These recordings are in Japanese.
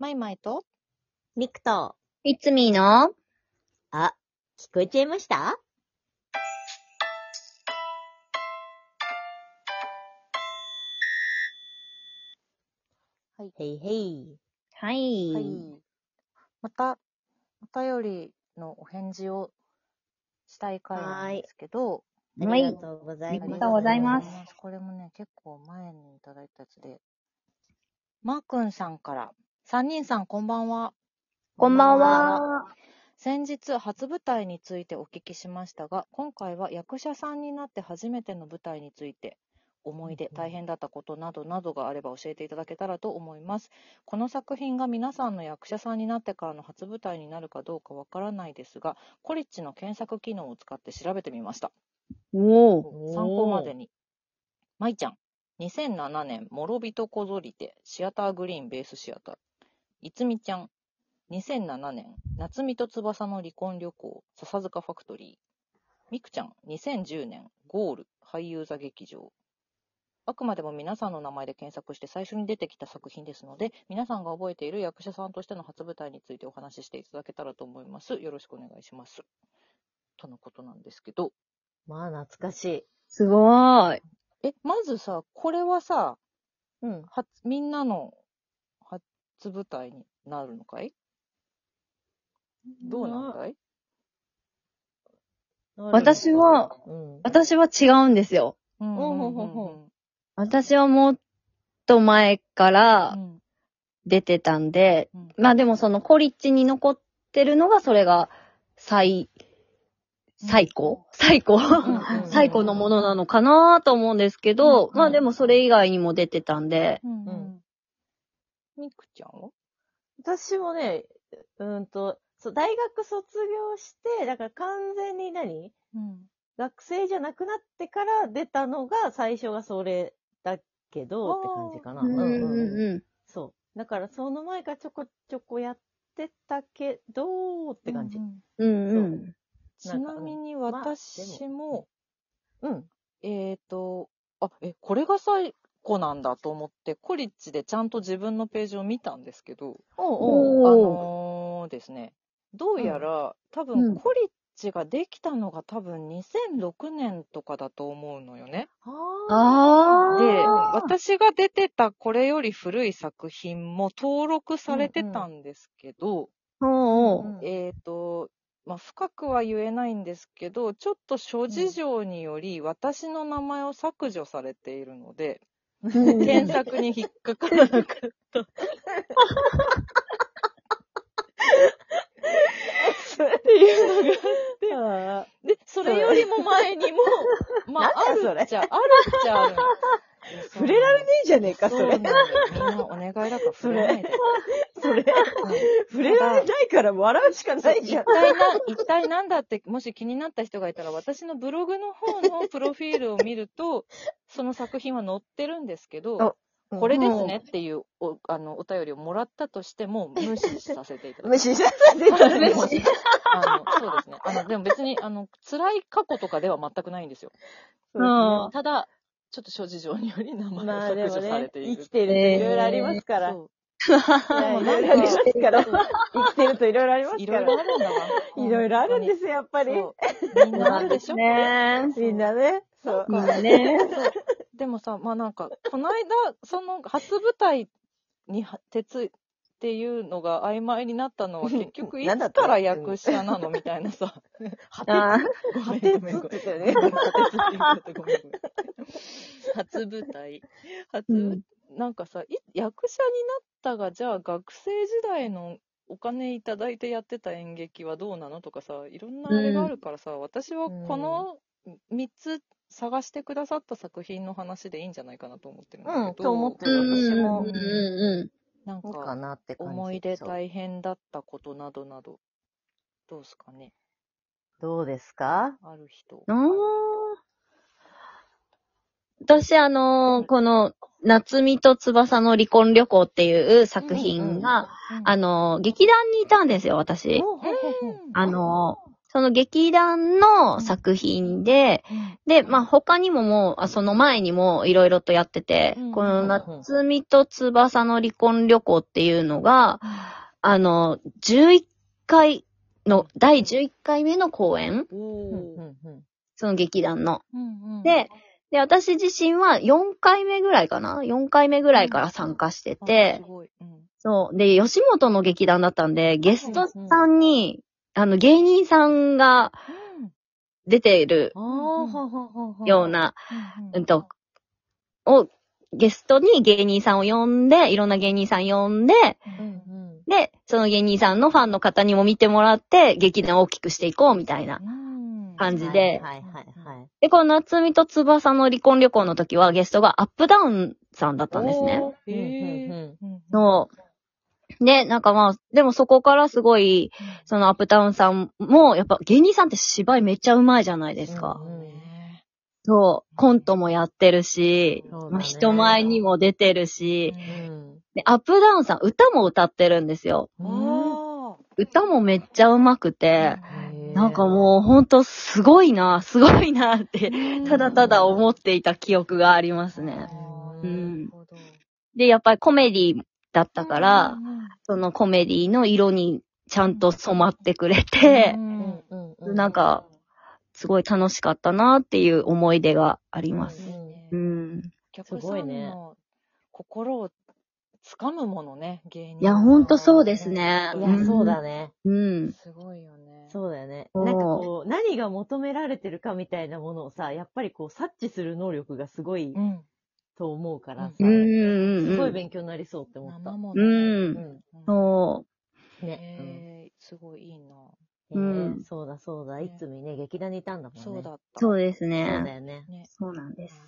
マイマイと？ミクと、いつみーの？あ、聞こえちゃいました？はい。へいへい。はい。はい。また、お便りのお返事をしたい回なんですけど、はい。ありがとうございます。ありがとうございます。これもね、結構前にいただいたやつで、マー君さんから、三人さんこんばんは。こんばんは。先日初舞台についてお聞きしましたが今回は役者さんになって初めての舞台について思い出うん大変だったことなどなどがあれば教えていただけたらと思いますこの作品が皆さんの役者さんになってからの初舞台になるかどうかわからないですがコリッチの検索機能を使って調べてみましたおー。参考までにまいちゃん2007年「諸人こぞりてシアターグリーンベースシアター」いつみちゃん2007年夏美と翼の離婚旅行笹塚ファクトリーみくちゃん2010年ゴール俳優座劇場あくまでも皆さんの名前で検索して最初に出てきた作品ですので皆さんが覚えている役者さんとしての初舞台についてお話ししていただけたらと思いますよろしくお願いしますとのことなんですけどまあ、懐かしい。すごーい。えまずさこれはさうん。初みんなの初舞台になるのかい？どうなんだい？私は、うん。私は違うんですよ。うんほうほうほうほ私はもっと前からうん出てたんで、うん。まあでもそのコリッチに残ってるのがそれが最、最高？最高？んうん最高のものなのかなと思うんですけど、うんまあでもそれ以外にも出てたんで、うんううんんみくちゃんは？私もね、うーんと、そう、大学卒業して、だから完全に何？うん学生じゃなくなってから出たのが、最初がそれだけど、って感じかな。うんうんうんうん。そう。だからその前からちょこちょこやってたけど、って感じ。うんうんうん。ちなみにまあ私も、うん。えっ、と、あ、え、これが最後なんだと思って、コリッチでちゃんと自分のページを見たんですけど、おうおう。あ。のーですね、どうやら、多うん分コリッチができたのが多分2006年とかだと思うのよね。で、私が出てたこれより古い作品も登録されてたんですけど、おうおう。うんえっ、と、まあ、深くは言えないんですけど、ちょっと諸事情により私の名前を削除されているので、検索に引っかからなかった。っていうのがあって、あで、それよりも前にも、まあ、あるっちゃ、あるっちゃある。触れられねえじゃねえか、それそ。みんなお願いだから触れないで。それ。うん触れられないから笑うしかないじゃん。一体な、一体なんだって、もし気になった人がいたら、私のブログの方のプロフィールを見ると、その作品は載ってるんですけど、うんこれですねっていうおあのお便りをもらったとしても、無視させていただきます。無視させてたね。無視あのそうですね。あの、でも別に、あの、辛い過去とかでは全くないんですよ。うんただ、ちょっと諸事情により名前まを削除され、ている。生きてるといろいろありますから。そういろいろありますから。生きてるといろいろありますいろいろから。あるんだわ。いろいろあるんですよ、やっぱり。みんなあるでしょねみんなね。そう。みんなね。でもさ、まあなんか、この間、その初舞台には鉄っていうのが曖昧になったのは、結局いつから役者なのみたいなさ。初舞台。初、うんなんかさ、い役者になったが、じゃあ学生時代のお金いただいてやってた演劇はどうなのとかさ、いろんなあれがあるからさ、私はこの3つ探してくださった作品の話でいいんじゃないかなと思ってるんだけど、うんと思ってーるうん私も。うんうなんなって感じ。思い出大変だったことなどなど、どうすかね？どうですか？ある人。私、あのーこの、夏美と翼の離婚旅行っていう作品が、あのー劇団にいたんですよ、私。あのーその劇団の作品で、で、まあ他にももう、あその前にもいろいろとやってて、うんこの夏美と翼の離婚旅行っていうのが、あの、11回の、第11回目の公演？その劇団の。で、で、私自身は4回目ぐらいかな ?4 回目ぐらいから参加してあてす、ごい。うんそう。で、吉本の劇団だったんで、ゲストさんに、あの、芸人さんが出ている。ような、うんうんと、を、ゲストに芸人さんを呼んで、いろんな芸人さん呼んで、うんうん。で、その芸人さんのファンの方にも見てもらって、劇団を大きくしていこうみたいなうん感じで。はいはいはい。で、この夏美と翼の離婚旅行の時はゲストがアップダウンさんだったんですね。そう。で、なんかまあ、でもそこからすごい、そのアップダウンさんも、やっぱ芸人さんって芝居めっちゃうまいじゃないですか。うんねそう。コントもやってるし、まあ、人前にも出てるし、うん。で、アップダウンさん歌も歌ってるんですよ。あ歌もめっちゃうまくて、ーなんかもうほんとすごいな、すごいなって、うんただただ思っていた記憶がありますね。うんで、やっぱりコメディだったから、そのコメディの色にちゃんと染まってくれて。なんか、すごい楽しかったなっていう思い出があります。ねうん。すごいねの心を掴むものね、芸人。いや、ほんとそうです。ね。いや、そうだね。うん。すごいよね。そうだよね。なんかこう、何が求められてるかみたいなものをさ、やっぱりこう、察知する能力がすごいうん。と思うからさ、うん。すごい勉強になりそうって思ったう。うんん。そね。えー、すごいいいな。うんねそうだそうだ。いつみね、劇団にいたんだもんね。そうだった。う。そうですそうだね。よね。ね。そうなんです。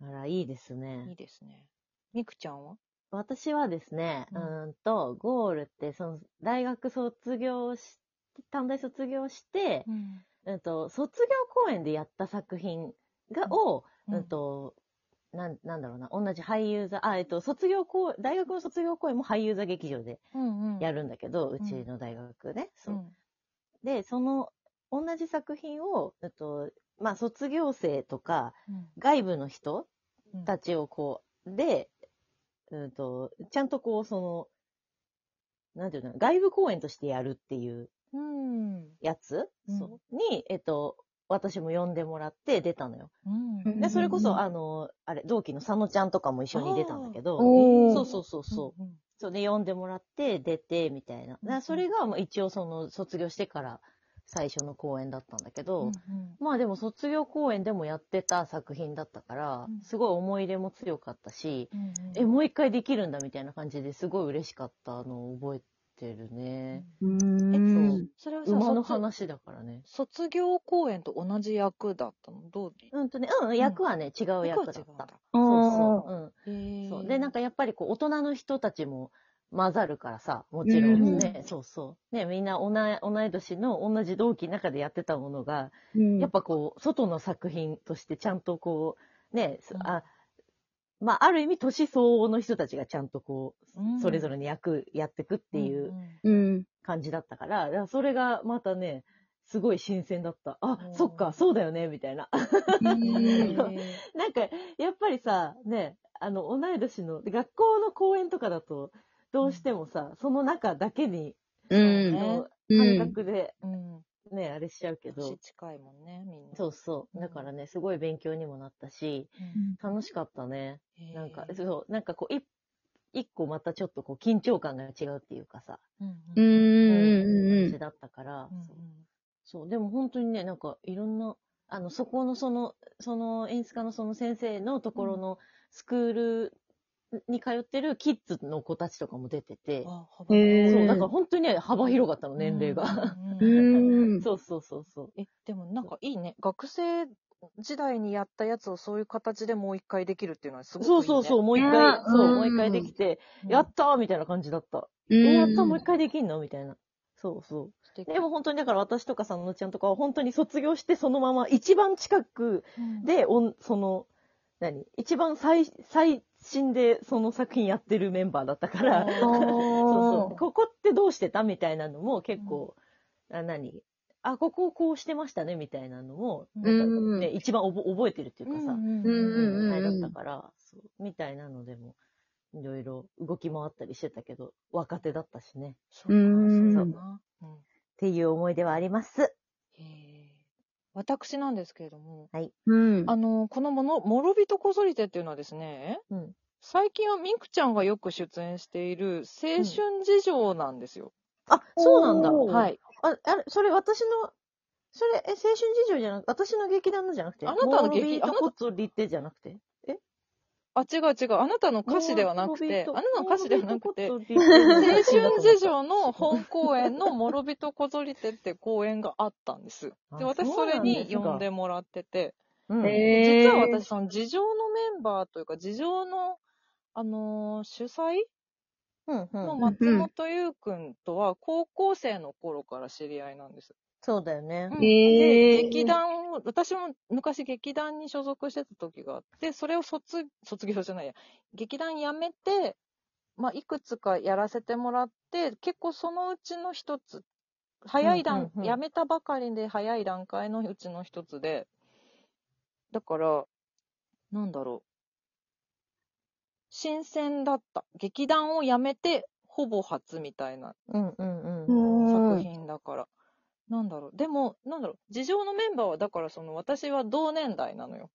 あら、いいですいいね。ですね。みくちゃんは？私はですね、うんと、ゴールって、その、大学卒業し、短大卒業して、うん。うんと、卒業公演でやった作品が、を、うんうんと、なん、なんだろうな、同じ俳優座、あ、えっと、卒業公、大学の卒業公演も俳優座劇場でうんうん。やるんだけど、うちの大学ね。そう。うん。で、その、同じ作品を、えっと、まあ、卒業生とか、うん外部の人うんたちをこう、で、うんと、ちゃんとこう、その、なんていうの、外部公演としてやるっていううん。やつ、うん。そう。に、えっと、私も呼んでもらって出たのよ。うん。で、それこうん。そ、あの、あれ、同期の佐野ちゃんとかも一緒に出たんだけど、そうそうそうそう。うん。そうで、呼んでもらって、出て、みたいな。それが、まあ一応その、卒業してから最初の公演だったんだけど、うんまあでも卒業公演でもやってた作品だったからうん、すごい思い入れも強かったし、うん。え、もう一回できるんだみたいな感じですごい嬉しかったのを覚えてるね。うそんう。それはさ、馬の卒話だからね。卒業公演と同じ役だったの？どう？うんとね、うん、役はね、違う役だった。そうおそう。うん。へーそう。で、なんかやっぱりこう、大人の人たちも混ざるからさ、もちろんね、うんそうそう。ね、みんな同い年の同じ同期の中でやってたものが、うんやっぱこう、外の作品としてちゃんとこう、ね、すうんあ、まあ、ある意味年相応の人たちがちゃんとこう、うんそれぞれの役やってくっていううん。感じだったから、だからそれがまたね、すごい新鮮だった。あう、んそっか、そうだよね、みたいな。なんか、やっぱりさ、ね、あの、同い年の、で学校の公演とかだと、どうしてもさ、その中だけに、うん。のうん感覚で、うん。ね、あれしちゃうけど。年、近いもんね、みんな。そうそう。うん。だからね、すごい勉強にもなったし、うん。楽しかったね。なんか、そう、なんかこう、い一個またちょっとこう、緊張感が違うっていうかさ、うんううん。ん。感じだったから、うん。そう。そう、でも本当にね、なんかいろんな、あの、そこのその、その演出家のその先生のところのスクールに通ってるキッズの子たちとかも出てて、そう、だから本当にね、幅広かったの、年齢が。。うんうんうんうん。そうそうそうそう。え、でもなんかいいね。学生時代にやったやつをそういう形でもう一回できるっていうのはすごくいい、ね。そうそうそう、もう一ね回、そう、うんもう一回できて、うんやったーみたいな感じだった。うんえ、やったーもう一回できんの？みたいな。そうそう。でも本当にだから私とかさのちゃんとかは本当に卒業してそのまま一番近くうんで、おんその、何？一番最、最新でその作品やってるメンバーだったから、そうそう。ここってどうしてたみたいなのも結構、あ何？あ、こここうしてましたね、みたいなのを、うん。なんかうんね、一番おぼ覚えてるっていうかさ、うんうんうんうん。あれだったから、そうみたいなのでも、いろいろ動き回ったりしてたけど、若手だったしね。そうか、うんそう。だな。うん。っていう思い出はあります。私なんですけれども、うん。あの、このもの、もろびとこぞりてっていうのはですね、うん。最近はミクちゃんがよく出演している青春事情なんですよ。あ、そうなんだ。おーはい。あ、あれ、それ私の、それ、え、青春事情じゃなく私の劇団のじゃなくて？あなたの劇モービーとコツリってじゃなくて？あ、違う違う。あなたの歌詞ではなくて、あなたの歌詞ではなくて、青青春事情の本公演のもろびとこぞりてって公演があったんです。あで、私それに呼んでもらってて、実は私、その事情のメンバーというか、事情の、あのー主催うんのうん。松本優くんとは高校生の頃から知り合いなんです。そうだよねう。んへで、ー劇団を、私も昔劇団に所属してた時があって、それを卒、卒業じゃないや、劇団辞めて、まあ、いくつかやらせてもらって、結構そのうちの一つ、早い段、うんうんうん辞めたばかりで早い段階のうちの一つで、だから、なんだろう。新鮮だった。劇団を辞めて、ほぼ初みたいなうんうんうん。うん作品だから。なんだろう。でも、なんだろう。事情のメンバーは、だからその、私は同年代なのよ。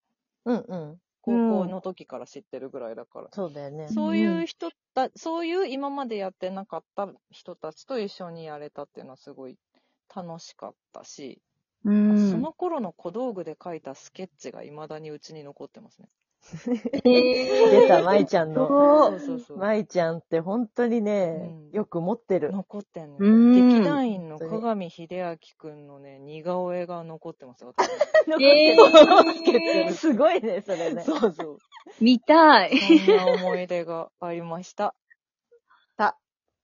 うんうん。高校の時から知ってるぐらいだから。そうだよね。そういう人た、そういう今までやってなかった人たちと一緒にやれたっていうのはすごい楽しかったし、うん。その頃の小道具で描いたスケッチが未だにうちに残ってますね。出た、舞ちゃんの。そうそうそう。舞ちゃんって本当にねうん、よく持ってる。残ってんの。うん劇団員の鏡秀明くんのね、似顔絵が残ってますよ。私えーすごいね、それね。そうそう。見たい。そんな思い出がありました。